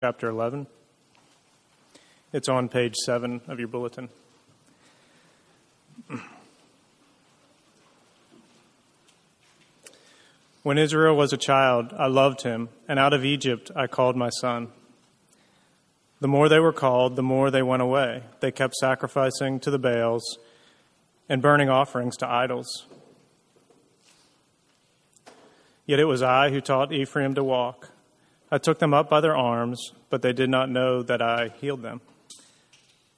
chapter 11. It's on page 7 of your bulletin. When Israel was a child, I loved him, and out of Egypt I called my son. The more they were called, the more they went away. They kept sacrificing to the Baals and burning offerings to idols. Yet it was I who taught Ephraim to walk. I took them up by their arms, but they did not know that I healed them.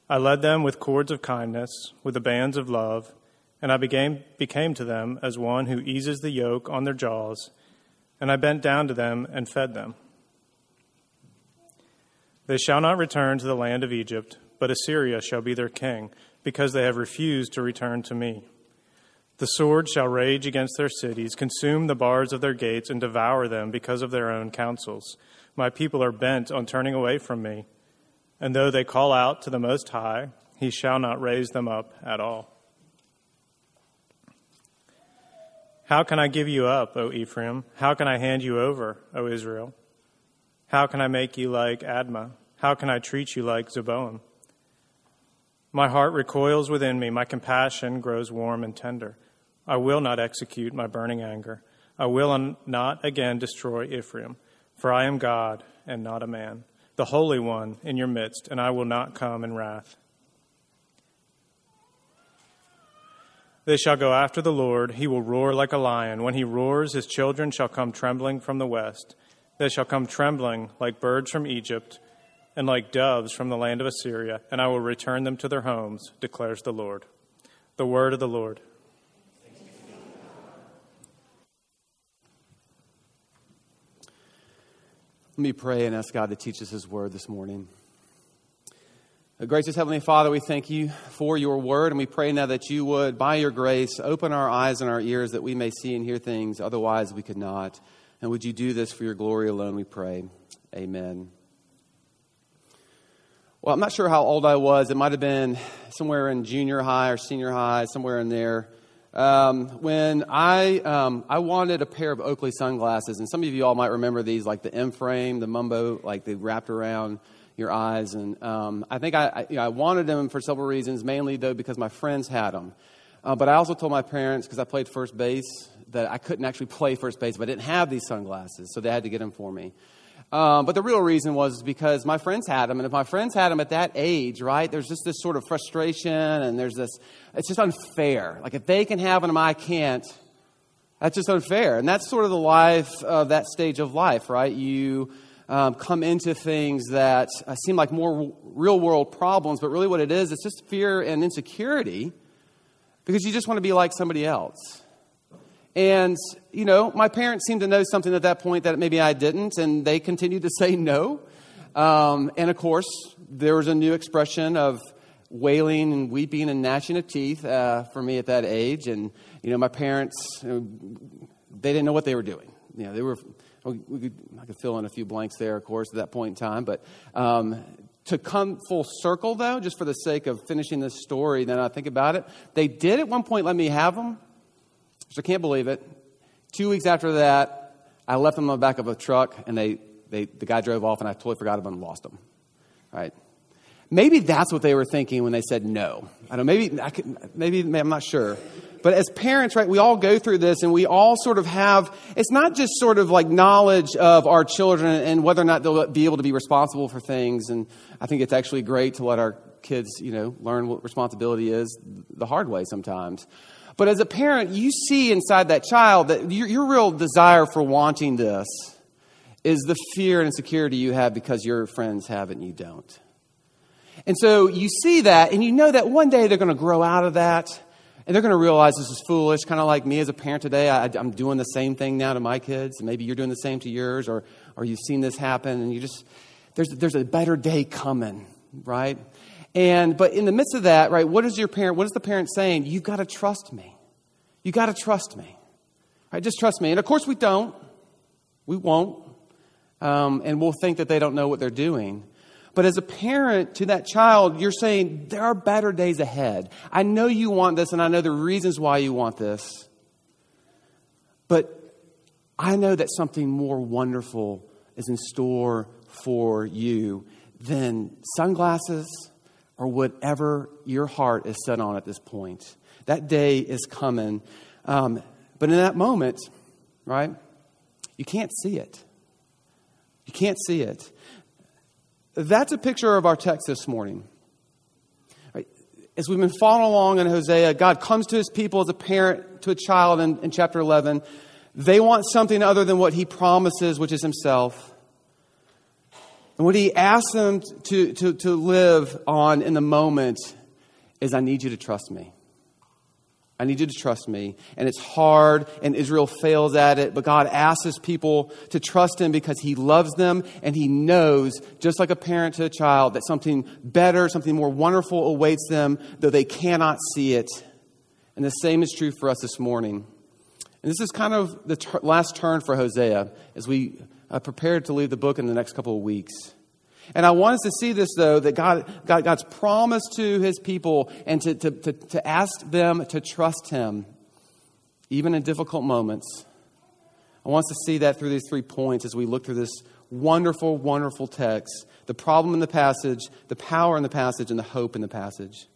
I led them with cords of kindness, with the bands of love, and I became, became to them as one who eases the yoke on their jaws, and I bent down to them and fed them. They shall not return to the land of Egypt, but Assyria shall be their king, because they have refused to return to me. The sword shall rage against their cities, consume the bars of their gates, and devour them because of their own counsels. My people are bent on turning away from me. And though they call out to the Most High, he shall not raise them up at all. How can I give you up, O Ephraim? How can I hand you over, O Israel? How can I make you like Admah? How can I treat you like Zeboim? My heart recoils within me, my compassion grows warm and tender. I will not execute my burning anger. I will not again destroy Ephraim, for I am God and not a man, the Holy One in your midst, and I will not come in wrath. They shall go after the Lord. He will roar like a lion. When he roars, his children shall come trembling from the west. They shall come trembling like birds from Egypt and like doves from the land of Assyria, and I will return them to their homes, declares the Lord. The word of the Lord. Let me pray and ask God to teach us His word this morning. Uh, gracious Heavenly Father, we thank you for your word, and we pray now that you would, by your grace, open our eyes and our ears that we may see and hear things otherwise we could not. And would you do this for your glory alone, we pray. Amen. Well, I'm not sure how old I was. It might have been somewhere in junior high or senior high, somewhere in there. Um, when I um, I wanted a pair of Oakley sunglasses, and some of you all might remember these, like the M frame, the Mumbo, like they wrapped around your eyes. And um, I think I, I, you know, I, wanted them for several reasons, mainly though because my friends had them. Uh, but I also told my parents because I played first base that I couldn't actually play first base, but I didn't have these sunglasses, so they had to get them for me. Um, but the real reason was because my friends had them, and if my friends had them at that age, right, there's just this sort of frustration, and there's this, it's just unfair. Like if they can have them, I can't, that's just unfair. And that's sort of the life of that stage of life, right? You um, come into things that uh, seem like more real world problems, but really what it is, it's just fear and insecurity because you just want to be like somebody else. And, you know, my parents seemed to know something at that point that maybe I didn't, and they continued to say no. Um, and of course, there was a new expression of wailing and weeping and gnashing of teeth uh, for me at that age. And, you know, my parents, they didn't know what they were doing. You know, they were, we could, I could fill in a few blanks there, of course, at that point in time. But um, to come full circle, though, just for the sake of finishing this story, then I think about it, they did at one point let me have them which I can't believe it. Two weeks after that, I left them on the back of a truck, and they, they, the guy drove off, and I totally forgot about them and lost them. Right? Maybe that's what they were thinking when they said no. I don't. Maybe I could, maybe I'm not sure. But as parents, right, we all go through this, and we all sort of have. It's not just sort of like knowledge of our children and whether or not they'll be able to be responsible for things. And I think it's actually great to let our kids, you know, learn what responsibility is the hard way sometimes. But as a parent, you see inside that child that your, your real desire for wanting this is the fear and insecurity you have because your friends have it and you don't. And so you see that, and you know that one day they're going to grow out of that, and they're going to realize this is foolish, kind of like me as a parent today. I, am doing the same thing now to my kids, maybe you're doing the same to yours, or, or you've seen this happen, and you just, there's, there's a better day coming, right? And, but in the midst of that, right, what is your parent, what is the parent saying? You've got to trust me. You've got to trust me. Right? Just trust me. And of course, we don't. We won't. Um, and we'll think that they don't know what they're doing. But as a parent to that child, you're saying, there are better days ahead. I know you want this, and I know the reasons why you want this. But I know that something more wonderful is in store for you than sunglasses or whatever your heart is set on at this point. That day is coming. Um, but in that moment, right, you can't see it. You can't see it. That's a picture of our text this morning. As we've been following along in Hosea, God comes to his people as a parent to a child in, in chapter 11. They want something other than what he promises, which is himself. And what he asks them to, to, to live on in the moment is I need you to trust me. I need you to trust me. And it's hard, and Israel fails at it, but God asks his people to trust him because he loves them and he knows, just like a parent to a child, that something better, something more wonderful awaits them, though they cannot see it. And the same is true for us this morning. And this is kind of the last turn for Hosea as we uh, prepare to leave the book in the next couple of weeks. And I want us to see this, though, that God, God, God's promise to his people and to, to, to, to ask them to trust him, even in difficult moments. I want us to see that through these three points as we look through this wonderful, wonderful text the problem in the passage, the power in the passage, and the hope in the passage.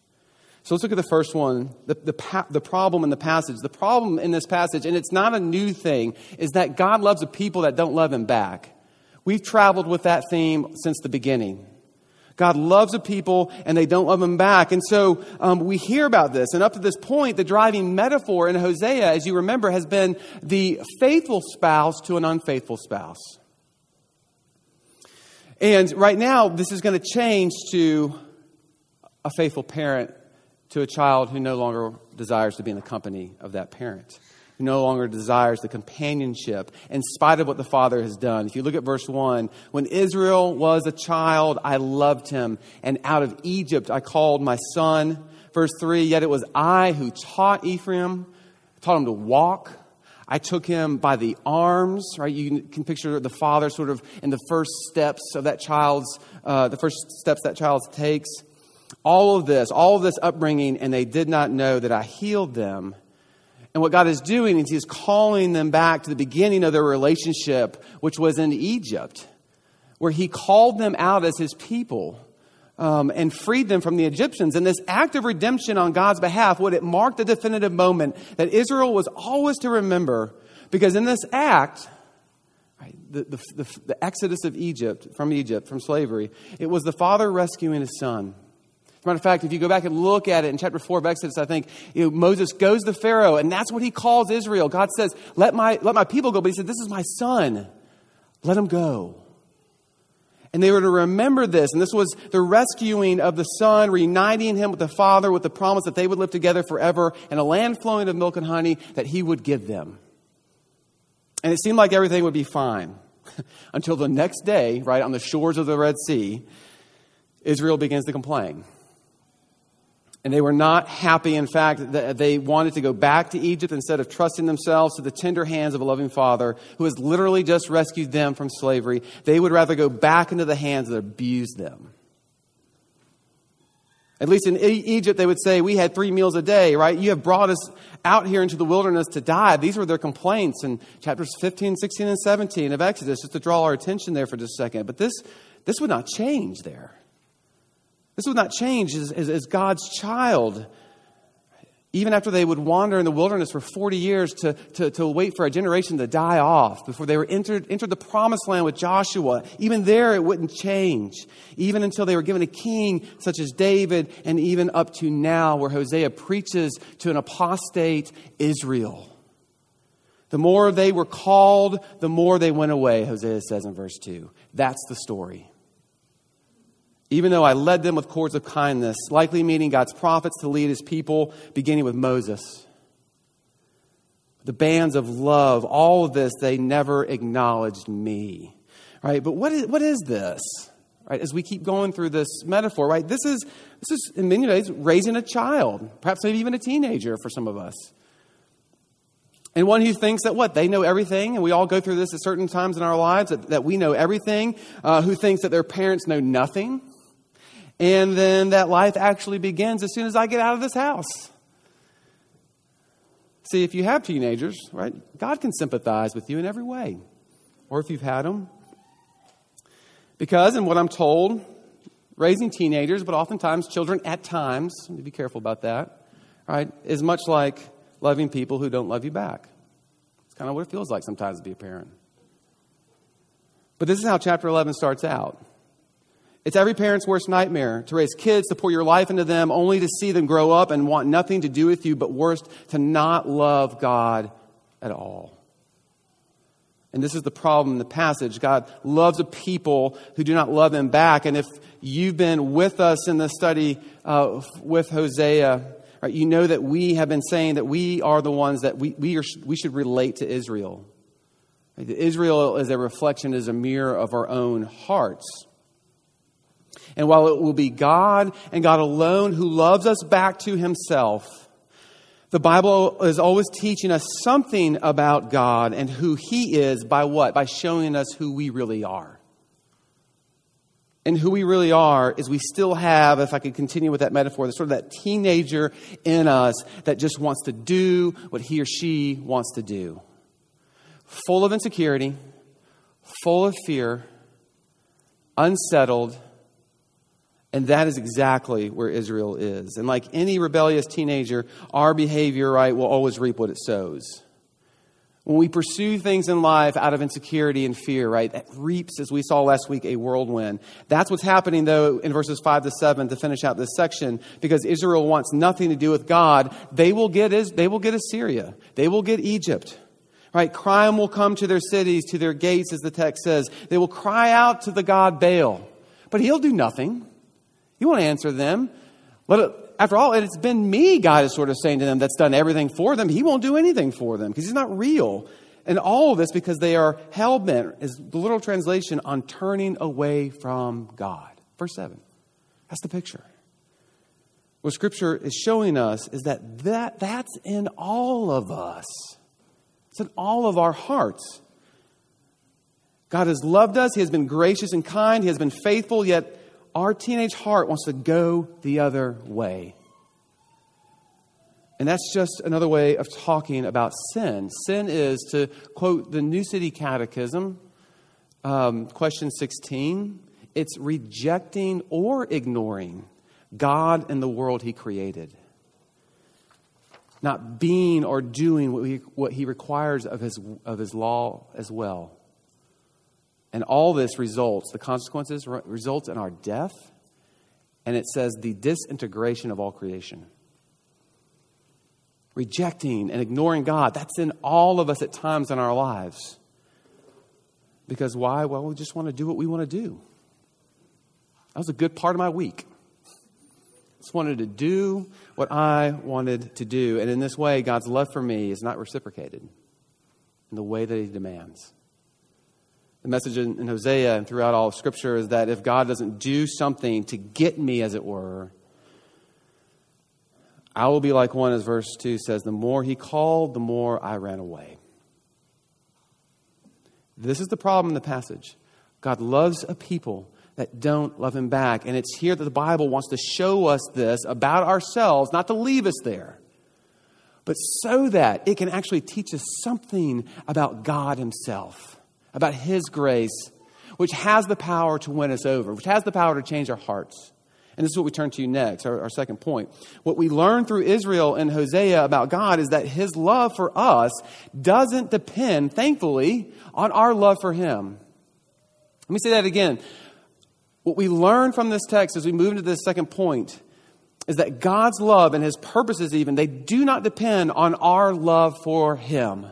So let's look at the first one the, the, the, problem in the passage. The problem in this passage, and it's not a new thing, is that God loves a people that don't love him back. We've traveled with that theme since the beginning. God loves a people and they don't love him back. And so um, we hear about this. And up to this point, the driving metaphor in Hosea, as you remember, has been the faithful spouse to an unfaithful spouse. And right now, this is going to change to a faithful parent to a child who no longer desires to be in the company of that parent who no longer desires the companionship in spite of what the Father has done. If you look at verse 1, when Israel was a child, I loved him, and out of Egypt I called my son. Verse 3, yet it was I who taught Ephraim, taught him to walk. I took him by the arms, right? You can picture the father sort of in the first steps of that child's, uh, the first steps that child takes. All of this, all of this upbringing, and they did not know that I healed them and what God is doing is He's calling them back to the beginning of their relationship, which was in Egypt, where He called them out as His people. Um, and freed them from the Egyptians. And this act of redemption on God's behalf, would it mark the definitive moment that Israel was always to remember? Because in this act, right, the, the, the, the exodus of Egypt, from Egypt, from slavery, it was the father rescuing his son. Matter of fact, if you go back and look at it in chapter 4 of Exodus, I think you know, Moses goes to Pharaoh, and that's what he calls Israel. God says, let my, let my people go. But he said, This is my son. Let him go. And they were to remember this. And this was the rescuing of the son, reuniting him with the father with the promise that they would live together forever in a land flowing of milk and honey that he would give them. And it seemed like everything would be fine until the next day, right on the shores of the Red Sea, Israel begins to complain. And they were not happy. In fact, they wanted to go back to Egypt instead of trusting themselves to the tender hands of a loving father who has literally just rescued them from slavery. They would rather go back into the hands that abused them. At least in Egypt, they would say, We had three meals a day, right? You have brought us out here into the wilderness to die. These were their complaints in chapters 15, 16, and 17 of Exodus, just to draw our attention there for just a second. But this, this would not change there. This would not change as, as, as, God's child. Even after they would wander in the wilderness for 40 years to, to, to wait for a generation to die off before they were entered, entered the promised land with Joshua, even there it wouldn't change. Even until they were given a king such as David, and even up to now, where Hosea preaches to an apostate Israel. The more they were called, the more they went away, Hosea says in verse 2. That's the story even though I led them with cords of kindness, likely meaning God's prophets to lead his people, beginning with Moses. The bands of love, all of this, they never acknowledged me. Right? But what is, what is this? Right? As we keep going through this metaphor, right? This is, this is, in many ways, raising a child, perhaps maybe even a teenager for some of us. And one who thinks that what? They know everything, and we all go through this at certain times in our lives, that, that we know everything, uh, who thinks that their parents know nothing and then that life actually begins as soon as I get out of this house. See, if you have teenagers, right, God can sympathize with you in every way. Or if you've had them. Because, and what I'm told, raising teenagers, but oftentimes children at times, be careful about that, right, is much like loving people who don't love you back. It's kind of what it feels like sometimes to be a parent. But this is how chapter 11 starts out. It's every parent's worst nightmare to raise kids, to pour your life into them, only to see them grow up and want nothing to do with you, but worst, to not love God at all. And this is the problem in the passage. God loves a people who do not love him back. And if you've been with us in the study uh, with Hosea, right, you know that we have been saying that we are the ones that we, we, are, we should relate to Israel. Israel is a reflection, is a mirror of our own hearts. And while it will be God and God alone who loves us back to himself, the Bible is always teaching us something about God and who He is by what? By showing us who we really are. And who we really are is we still have, if I could continue with that metaphor, the sort of that teenager in us that just wants to do what he or she wants to do. Full of insecurity, full of fear, unsettled, and that is exactly where Israel is. And like any rebellious teenager, our behavior, right, will always reap what it sows. When we pursue things in life out of insecurity and fear, right, that reaps, as we saw last week, a whirlwind. That's what's happening, though, in verses 5 to 7 to finish out this section, because Israel wants nothing to do with God. They will get, they will get Assyria, they will get Egypt. Right? Crime will come to their cities, to their gates, as the text says. They will cry out to the God Baal, but he'll do nothing. He won't answer them. It, after all, it's been me, God is sort of saying to them, that's done everything for them. He won't do anything for them because he's not real. And all of this because they are hell bent, is the literal translation, on turning away from God. Verse 7. That's the picture. What Scripture is showing us is that, that that's in all of us, it's in all of our hearts. God has loved us, He has been gracious and kind, He has been faithful, yet our teenage heart wants to go the other way. And that's just another way of talking about sin. Sin is, to quote the New City Catechism, um, question 16, it's rejecting or ignoring God and the world He created. Not being or doing what he, what he requires of his, of his law as well. And all this results, the consequences results in our death, and it says the disintegration of all creation. Rejecting and ignoring God, that's in all of us at times in our lives. Because why? Well, we just want to do what we want to do. That was a good part of my week. Just wanted to do what I wanted to do. And in this way, God's love for me is not reciprocated in the way that He demands. The message in, Hosea and throughout all of Scripture is that if God doesn't do something to get me, as it were, I will be like one, as verse 2 says, the more he called, the more I ran away. This is the problem in the passage. God loves a people that don't love him back. And it's here that the Bible wants to show us this about ourselves, not to leave us there, but so that it can actually teach us something about God himself about His grace, which has the power to win us over, which has the power to change our hearts. And this is what we turn to you next, our, our, second point. What we learn through Israel and Hosea about God is that his love for us doesn't depend, thankfully, on our love for him. Let me say that again. What we learn from this text as we move into this second point is that God's love and his purposes, even, they do not depend on our love for him.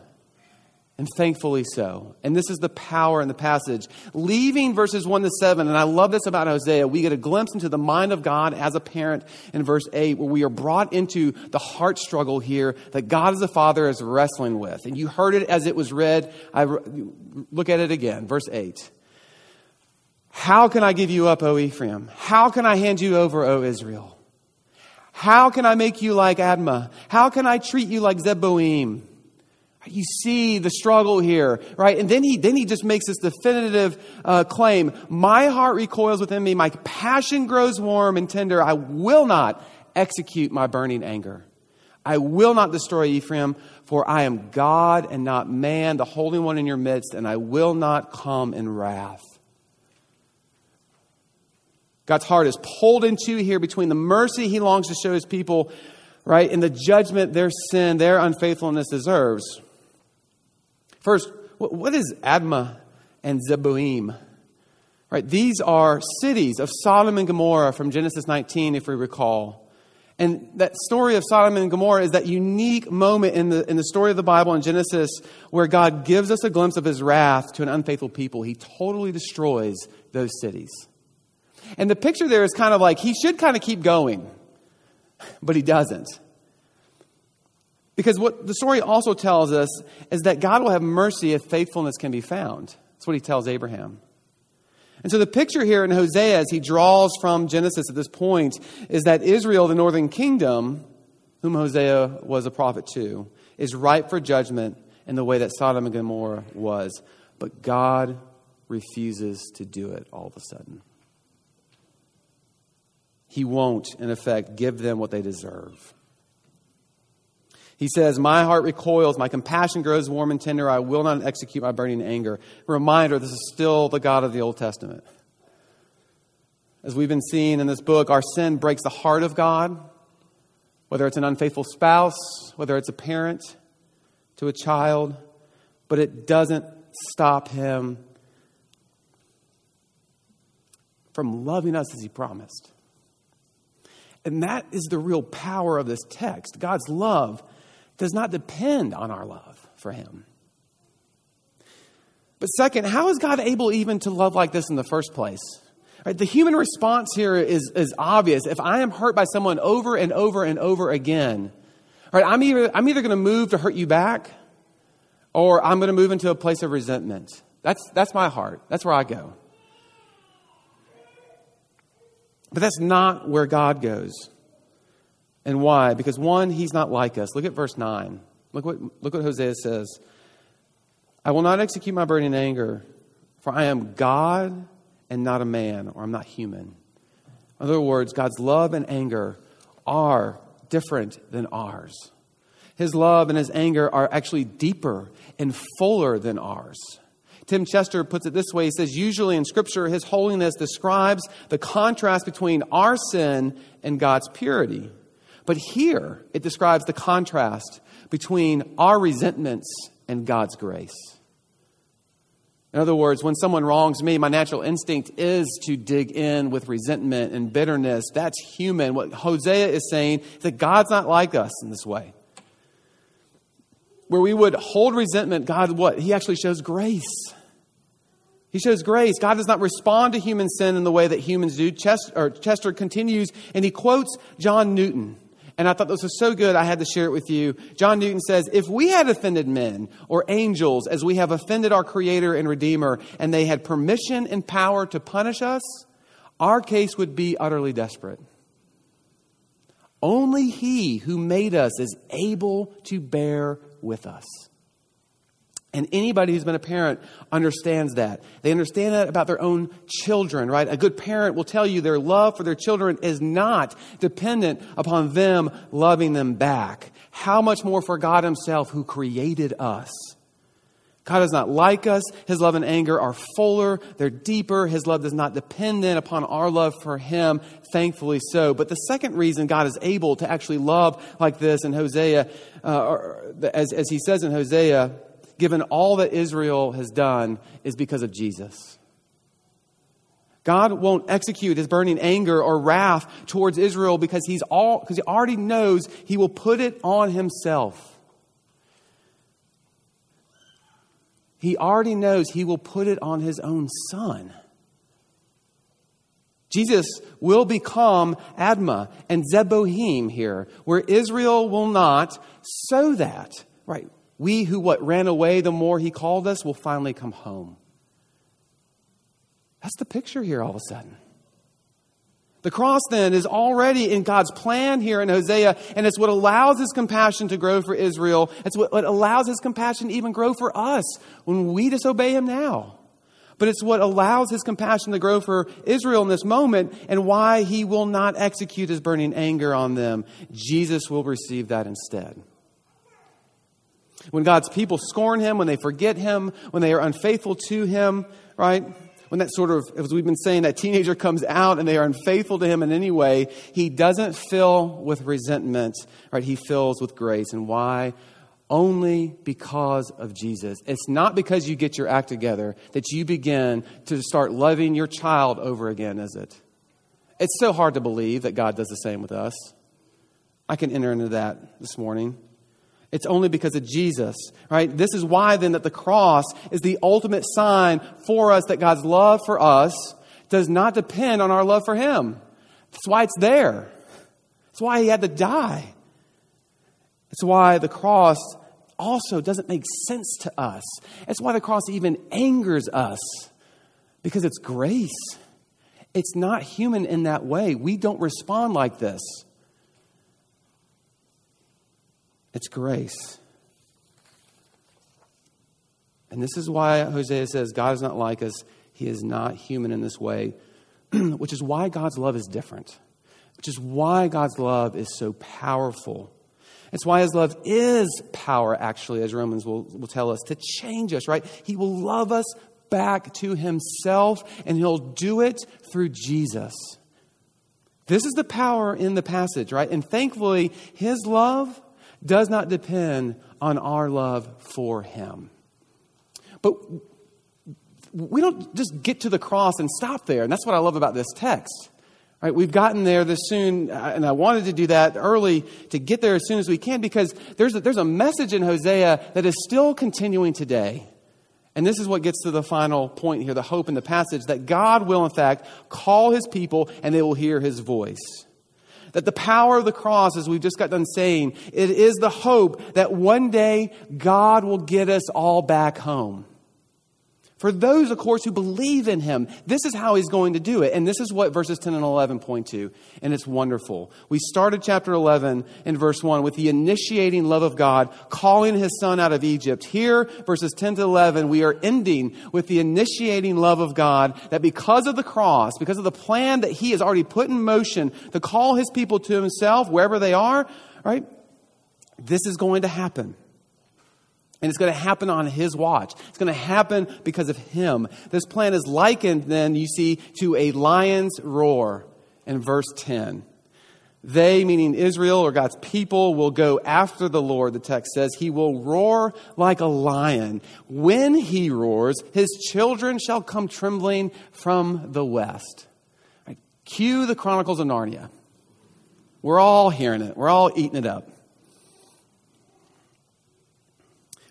And thankfully so. And this is the power in the passage. Leaving verses 1 to 7, and I love this about Hosea, we get a glimpse into the mind of God as a parent in verse 8, where we are brought into the heart struggle here that God as a father is wrestling with. And you heard it as it was read. I look at it again. Verse 8. How can I give you up, O Ephraim? How can I hand you over, O Israel? How can I make you like Admah? How can I treat you like Zeboim? You see the struggle here, right? And then he, then he just makes this definitive uh, claim. My heart recoils within me. My passion grows warm and tender. I will not execute my burning anger. I will not destroy Ephraim, for I am God and not man, the Holy One in your midst, and I will not come in wrath. God's heart is pulled into here between the mercy he longs to show his people, right, and the judgment their sin, their unfaithfulness deserves. First, what is Admah and Zeboim? Right, these are cities of Sodom and Gomorrah from Genesis 19, if we recall. And that story of Sodom and Gomorrah is that unique moment in the, in the story of the Bible in Genesis where God gives us a glimpse of his wrath to an unfaithful people. He totally destroys those cities. And the picture there is kind of like he should kind of keep going, but he doesn't. Because what the story also tells us is that God will have mercy if faithfulness can be found. That's what he tells Abraham. And so the picture here in Hosea, as he draws from Genesis at this point, is that Israel, the northern kingdom, whom Hosea was a prophet to, is ripe for judgment in the way that Sodom and Gomorrah was. But God refuses to do it all of a sudden. He won't, in effect, give them what they deserve. He says, My heart recoils, my compassion grows warm and tender. I will not execute my burning anger. Reminder this is still the God of the Old Testament. As we've been seeing in this book, our sin breaks the heart of God, whether it's an unfaithful spouse, whether it's a parent to a child, but it doesn't stop him from loving us as he promised. And that is the real power of this text. God's love does not depend on our love for Him. But second, how is God able even to love like this in the first place? Right, the human response here is, is obvious. If I am hurt by someone over and over and over again, right, I'm either, I'm either going to move to hurt you back or I'm going to move into a place of resentment. That's, that's my heart. That's where I go. But that's not where God goes. And why? Because one, he's not like us. Look at verse 9. Look what, look what Hosea says. I will not execute my burden in anger, for I am God and not a man, or I'm not human. In other words, God's love and anger are different than ours. His love and his anger are actually deeper and fuller than ours. Tim Chester puts it this way he says, Usually in Scripture, his holiness describes the contrast between our sin and God's purity. But here, it describes the contrast between our resentments and God's grace. In other words, when someone wrongs me, my natural instinct is to dig in with resentment and bitterness. That's human. What Hosea is saying is that God's not like us in this way. Where we would hold resentment, God, what? He actually shows grace. He shows grace. God does not respond to human sin in the way that humans do. Chester, Chester continues and he quotes John Newton. And I thought this was so good, I had to share it with you. John Newton says, If we had offended men or angels as we have offended our Creator and Redeemer, and they had permission and power to punish us, our case would be utterly desperate. Only He who made us is able to bear with us. And anybody who's been a parent understands that. They understand that about their own children, right? A good parent will tell you their love for their children is not dependent upon them loving them back. How much more for God Himself who created us? God is not like us. His love and anger are fuller, they're deeper. His love is not dependent upon our love for Him, thankfully so. But the second reason God is able to actually love like this in Hosea, uh, as, as He says in Hosea, given all that Israel has done, is because of Jesus. God won't execute his burning anger or wrath towards Israel because he's all because he already knows he will put it on himself. He already knows he will put it on his own son. Jesus will become Admah and Zeboim here, where Israel will not, so that, right, we who what ran away the more he called us will finally come home. That's the picture here all of a sudden. The cross then is already in God's plan here in Hosea, and it's what allows his compassion to grow for Israel. It's what, what allows his compassion to even grow for us when we disobey him now. But it's what allows his compassion to grow for Israel in this moment and why he will not execute his burning anger on them. Jesus will receive that instead. When God's people scorn him, when they forget him, when they are unfaithful to him, right? when that sort of, as we've been saying, that teenager comes out and they are unfaithful to him in any way, he doesn't fill with resentment, right? He fills with grace. And why? Only because of Jesus. It's not because you get your act together that you begin to start loving your child over again, is it? It's so hard to believe that God does the same with us. I can enter into that this morning. It's only because of Jesus, right? This is why then that the cross is the ultimate sign for us that God's love for us does not depend on our love for Him. That's why it's there. That's why He had to die. It's why the cross also doesn't make sense to us. It's why the cross even angers us because it's grace. It's not human in that way. We don't respond like this. It's grace. And this is why Hosea says God is not like us. He is not human in this way, which is why God's love is different, which is why God's love is so powerful. It's why his love is power, actually, as Romans will, will tell us, to change us, right? He will love us back to himself, and he'll do it through Jesus. This is the power in the passage, right? And thankfully, his love does not depend on our love for him. But we don't just get to the cross and stop there. And that's what I love about this text. Right, we've gotten there this soon, uh, and I wanted to do that early to get there as soon as we can because there's a, there's a message in Hosea that is still continuing today. And this is what gets to the final point here the hope in the passage that God will, in fact, call his people and they will hear his voice. That the power of the cross, as we've just got done saying, it is the hope that one day God will get us all back home. For those, of course, who believe in him, this is how he's going to do it. And this is what verses 10 and 11 point to. And it's wonderful. We started chapter 11 in verse 1 with the initiating love of God, calling his son out of Egypt. Here, verses 10 to 11, we are ending with the initiating love of God that because of the cross, because of the plan that he has already put in motion to call his people to himself wherever they are, right? This is going to happen. And it's going to happen on his watch. It's going to happen because of him. This plan is likened, then, you see, to a lion's roar in verse 10. They, meaning Israel or God's people, will go after the Lord, the text says. He will roar like a lion. When he roars, his children shall come trembling from the west. Right. Cue the Chronicles of Narnia. We're all hearing it, we're all eating it up.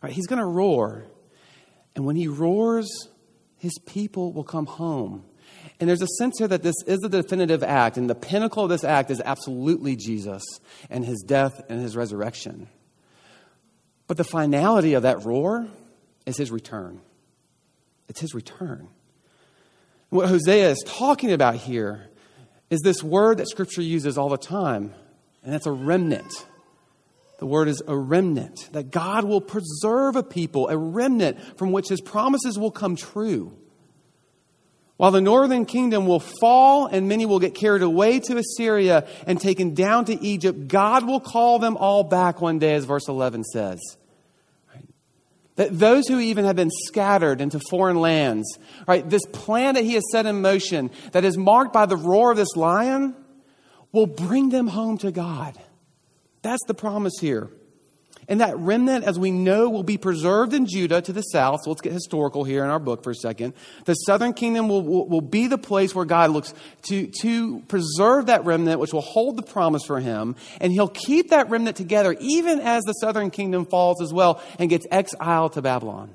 Right? He's going to roar. And when he roars, his people will come home. And there's a sense here that this is the definitive act, and the pinnacle of this act is absolutely Jesus and his death and his resurrection. But the finality of that roar is his return. It's his return. What Hosea is talking about here is this word that Scripture uses all the time, and that's a remnant. The word is a remnant, that God will preserve a people, a remnant from which his promises will come true. While the northern kingdom will fall and many will get carried away to Assyria and taken down to Egypt, God will call them all back one day, as verse 11 says. That those who even have been scattered into foreign lands, right, this plan that he has set in motion that is marked by the roar of this lion will bring them home to God. That's the promise here. And that remnant, as we know, will be preserved in Judah to the south. So let's get historical here in our book for a second. The southern kingdom will, will, will, be the place where God looks to, to preserve that remnant, which will hold the promise for him. And he'll keep that remnant together even as the southern kingdom falls as well and gets exiled to Babylon.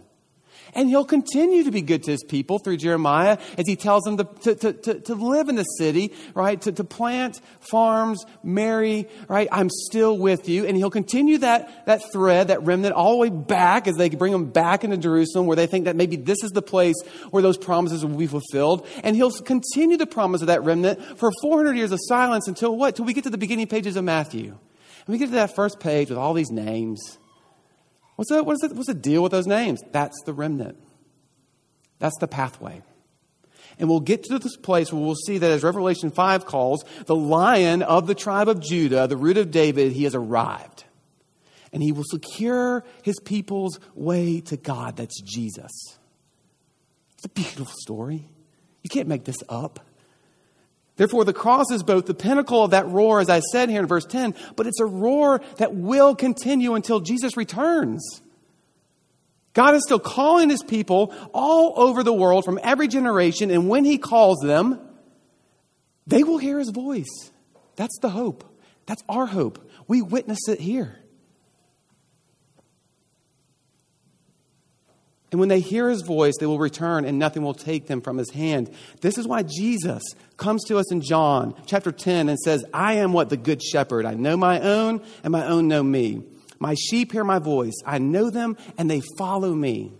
And he'll continue to be good to his people through Jeremiah as he tells them to, to, to, to live in the city, right? To, to plant farms, marry, right? I'm still with you. And he'll continue that, that thread, that remnant, all the way back as they bring them back into Jerusalem where they think that maybe this is the place where those promises will be fulfilled. And he'll continue the promise of that remnant for 400 years of silence until what? Till we get to the beginning pages of Matthew. And we get to that first page with all these names What's the, what's, the, what's the deal with those names? That's the remnant. That's the pathway. And we'll get to this place where we'll see that as Revelation 5 calls, the lion of the tribe of Judah, the root of David, he has arrived. And he will secure his people's way to God. That's Jesus. It's a beautiful story. You can't make this up. Therefore, the cross is both the pinnacle of that roar, as I said here in verse 10, but it's a roar that will continue until Jesus returns. God is still calling his people all over the world from every generation, and when he calls them, they will hear his voice. That's the hope. That's our hope. We witness it here. And when they hear his voice, they will return and nothing will take them from his hand. This is why Jesus comes to us in John chapter 10 and says, I am what? The good shepherd. I know my own and my own know me. My sheep hear my voice. I know them and they follow me.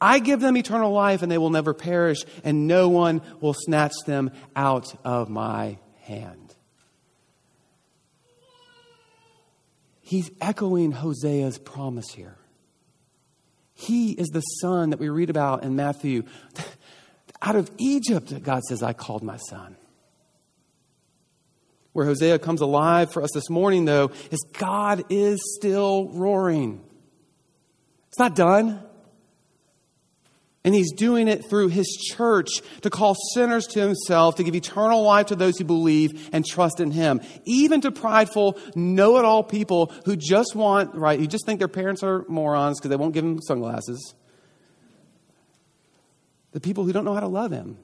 I give them eternal life and they will never perish and no one will snatch them out of my hand. He's echoing Hosea's promise here. He is the son that we read about in Matthew. Out of Egypt, God says, I called my son. Where Hosea comes alive for us this morning, though, is God is still roaring. It's not done. And he's doing it through his church to call sinners to himself, to give eternal life to those who believe and trust in him. Even to prideful, know it all people who just want, right, who just think their parents are morons because they won't give them sunglasses. The people who don't know how to love him.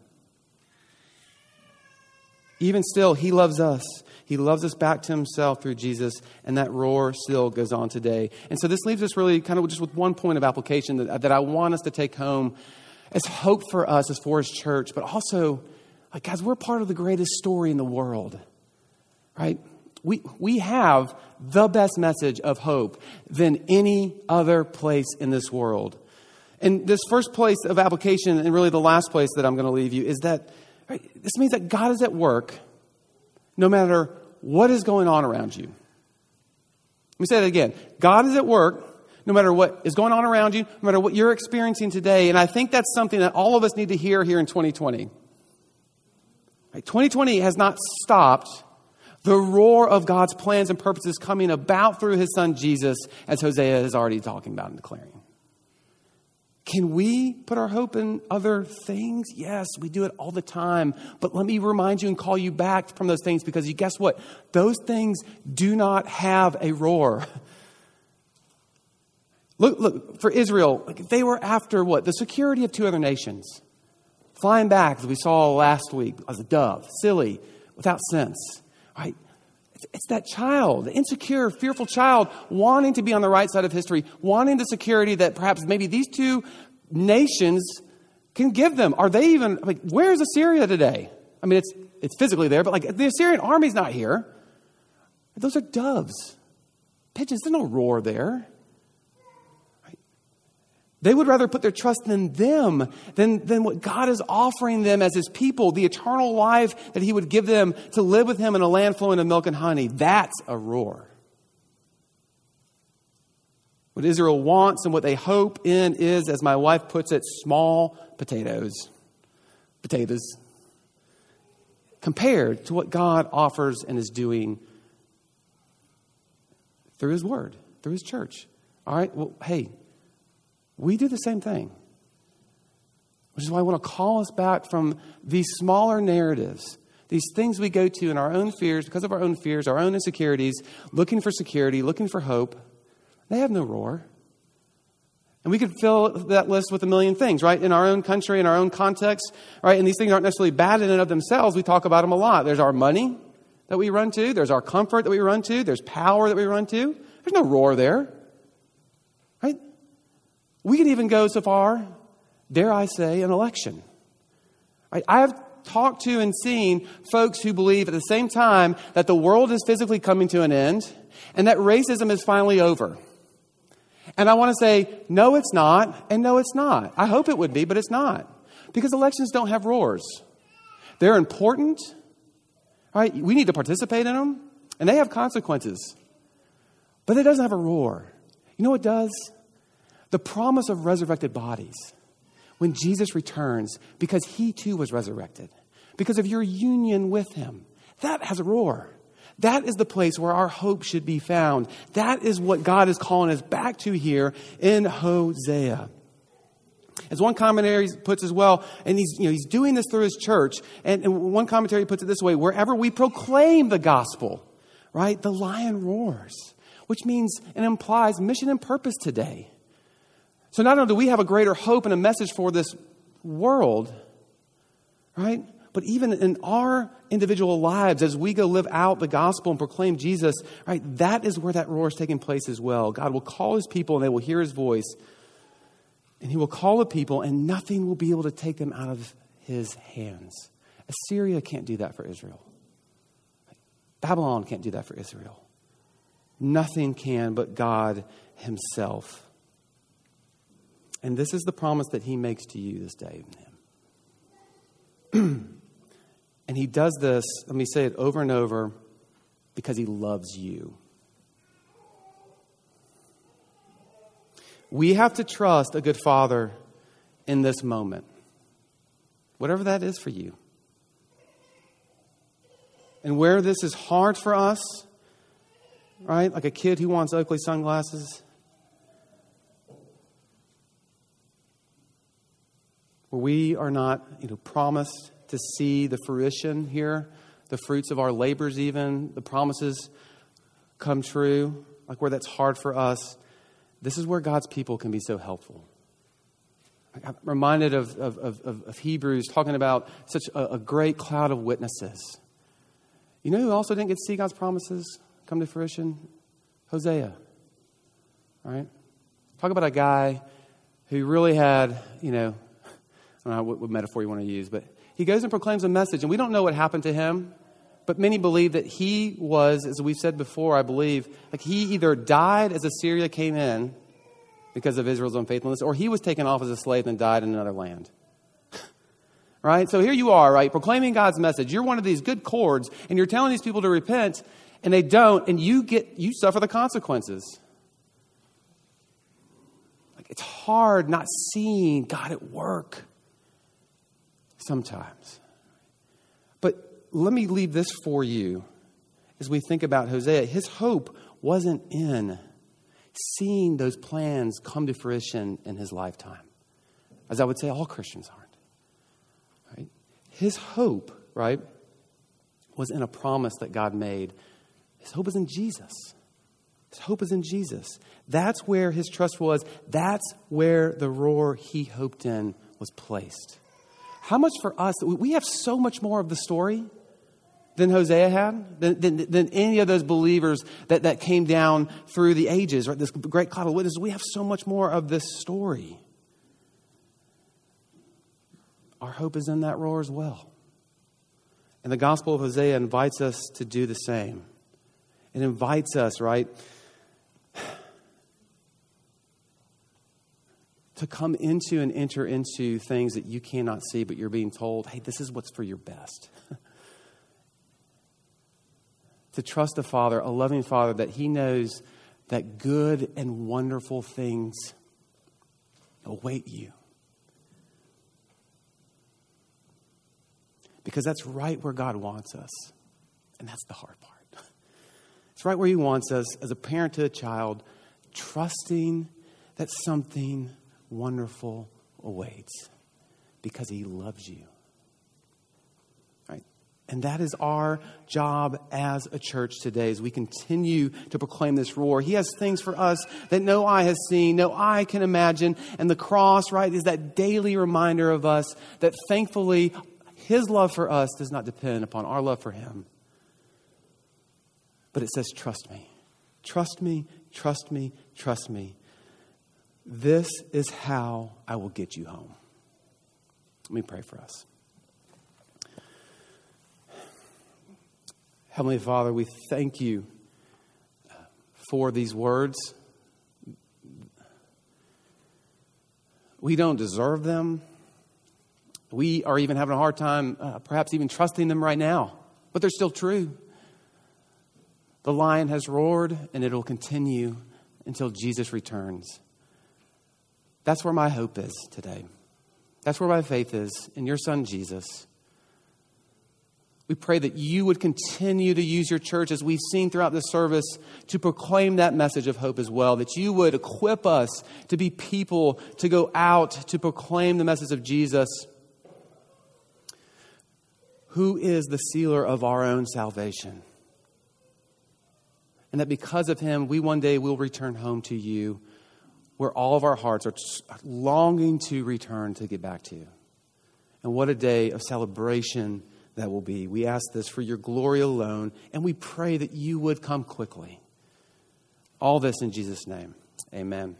Even still, he loves us. He loves us back to himself through Jesus, and that roar still goes on today. And so this leaves us really kind of just with one point of application that, that I want us to take home as hope for us as Forest Church, but also, like, guys, we're part of the greatest story in the world, right? We, we have the best message of hope than any other place in this world. And this first place of application, and really the last place that I'm going to leave you, is that right, this means that God is at work no matter what is going on around you. Let me say that again. God is at work no matter what is going on around you, no matter what you're experiencing today. And I think that's something that all of us need to hear here in 2020. Right? 2020 has not stopped the roar of God's plans and purposes coming about through his son Jesus, as Hosea is already talking about and declaring. Can we put our hope in other things? Yes, we do it all the time. But let me remind you and call you back from those things because you guess what? Those things do not have a roar. Look, look, for Israel, they were after what? The security of two other nations. Flying back, as we saw last week, as a dove, silly, without sense. Right? It's that child, the insecure, fearful child, wanting to be on the right side of history, wanting the security that perhaps maybe these two nations can give them. Are they even, like, where's Assyria today? I mean, it's, it's physically there, but like the Assyrian army's not here. Those are doves, pigeons. There's no roar there. They would rather put their trust in them than, than what God is offering them as His people, the eternal life that He would give them to live with Him in a land flowing with milk and honey. That's a roar. What Israel wants and what they hope in is, as my wife puts it, small potatoes. Potatoes. Compared to what God offers and is doing through His Word, through His church. All right, well, hey, we do the same thing. Which is why I want to call us back from these smaller narratives, these things we go to in our own fears, because of our own fears, our own insecurities, looking for security, looking for hope. They have no roar. And we could fill that list with a million things, right? In our own country, in our own context, right? And these things aren't necessarily bad in and of themselves. We talk about them a lot. There's our money that we run to, there's our comfort that we run to, there's power that we run to. There's no roar there. We can even go so far, dare I say, an election. I, have talked to and seen folks who believe at the same time that the world is physically coming to an end and that racism is finally over. And I want to say, no, it's not, and no, it's not. I hope it would be, but it's not. Because elections don't have roars. They're important, right? We need to participate in them, and they have consequences. But it doesn't have a roar. You know what does? The promise of resurrected bodies. When Jesus returns, because he too was resurrected, because of your union with him, that has a roar. That is the place where our hope should be found. That is what God is calling us back to here in Hosea. As one commentary puts as well, and he's, you know, he's doing this through his church. And, and one commentary puts it this way wherever we proclaim the gospel, right, the lion roars, which means and implies mission and purpose today. So not only do we have a greater hope and a message for this world, right? But even in our individual lives, as we go live out the gospel and proclaim Jesus, right, that is where that roar is taking place as well. God will call his people and they will hear his voice. And he will call the people, and nothing will be able to take them out of his hands. Assyria can't do that for Israel. Babylon can't do that for Israel. Nothing can but God himself. And this is the promise that he makes to you this day. And he does this, let me say it over and over, because he loves you. We have to trust a good father in this moment, whatever that is for you. And where this is hard for us, right? Like a kid who wants Oakley sunglasses. Where we are not, you know, promised to see the fruition here, the fruits of our labors, even, the promises come true, like where that's hard for us. This is where God's people can be so helpful. I'm reminded of, of, of, of Hebrews talking about such a, a, great cloud of witnesses. You know who also didn't get to see God's promises come to fruition? Hosea. Right? Talk about a guy who really had, you know, I don't know what, what metaphor you want to use, but he goes and proclaims a message, and we don't know what happened to him, but many believe that he was, as we've said before, I believe, like he either died as Assyria came in because of Israel's unfaithfulness, or he was taken off as a slave and died in another land. right? So here you are, right, proclaiming God's message. You're one of these good cords, and you're telling these people to repent, and they don't, and you get you suffer the consequences. Like it's hard not seeing God at work sometimes. But let me leave this for you as we think about Hosea. His hope wasn't in seeing those plans come to fruition in his lifetime, as I would say all Christians aren't. Right? His hope, right, was in a promise that God made. His hope is in Jesus. His hope is in Jesus. That's where his trust was. That's where the roar he hoped in was placed. How much for us? We have so much more of the story than Hosea had, than, than, than, any of those believers that, that came down through the ages, right? This great cloud of witnesses. We have so much more of this story. Our hope is in that roar as well. And the Gospel of Hosea invites us to do the same. It invites us, right? To come into and enter into things that you cannot see, but you're being told, hey, this is what's for your best. to trust a Father, a loving Father, that He knows that good and wonderful things await you. Because that's right where God wants us. And that's the hard part. It's right where He wants us as a parent to a child, trusting that something wonderful awaits because he loves you. Right? And that is our job as a church today as we continue to proclaim this roar. He has things for us that no eye has seen, no eye can imagine. And the cross, right, is that daily reminder of us that thankfully his love for us does not depend upon our love for him. But it says, trust me. Trust me, trust me, trust me. This is how I will get you home. Let me pray for us. Heavenly Father, we thank you for these words. We don't deserve them. We are even having a hard time, uh, perhaps even trusting them right now, but they're still true. The lion has roared, and it'll continue until Jesus returns. That's where my hope is today. That's where my faith is in your son, Jesus. We pray that you would continue to use your church, as we've seen throughout this service, to proclaim that message of hope as well. That you would equip us to be people to go out to proclaim the message of Jesus, who is the sealer of our own salvation. And that because of him, we one day will return home to you, where all of our hearts are longing to return to get back to you. And what a day of celebration that will be. We ask this for your glory alone, and we pray that you would come quickly. All this in Jesus' name. Amen.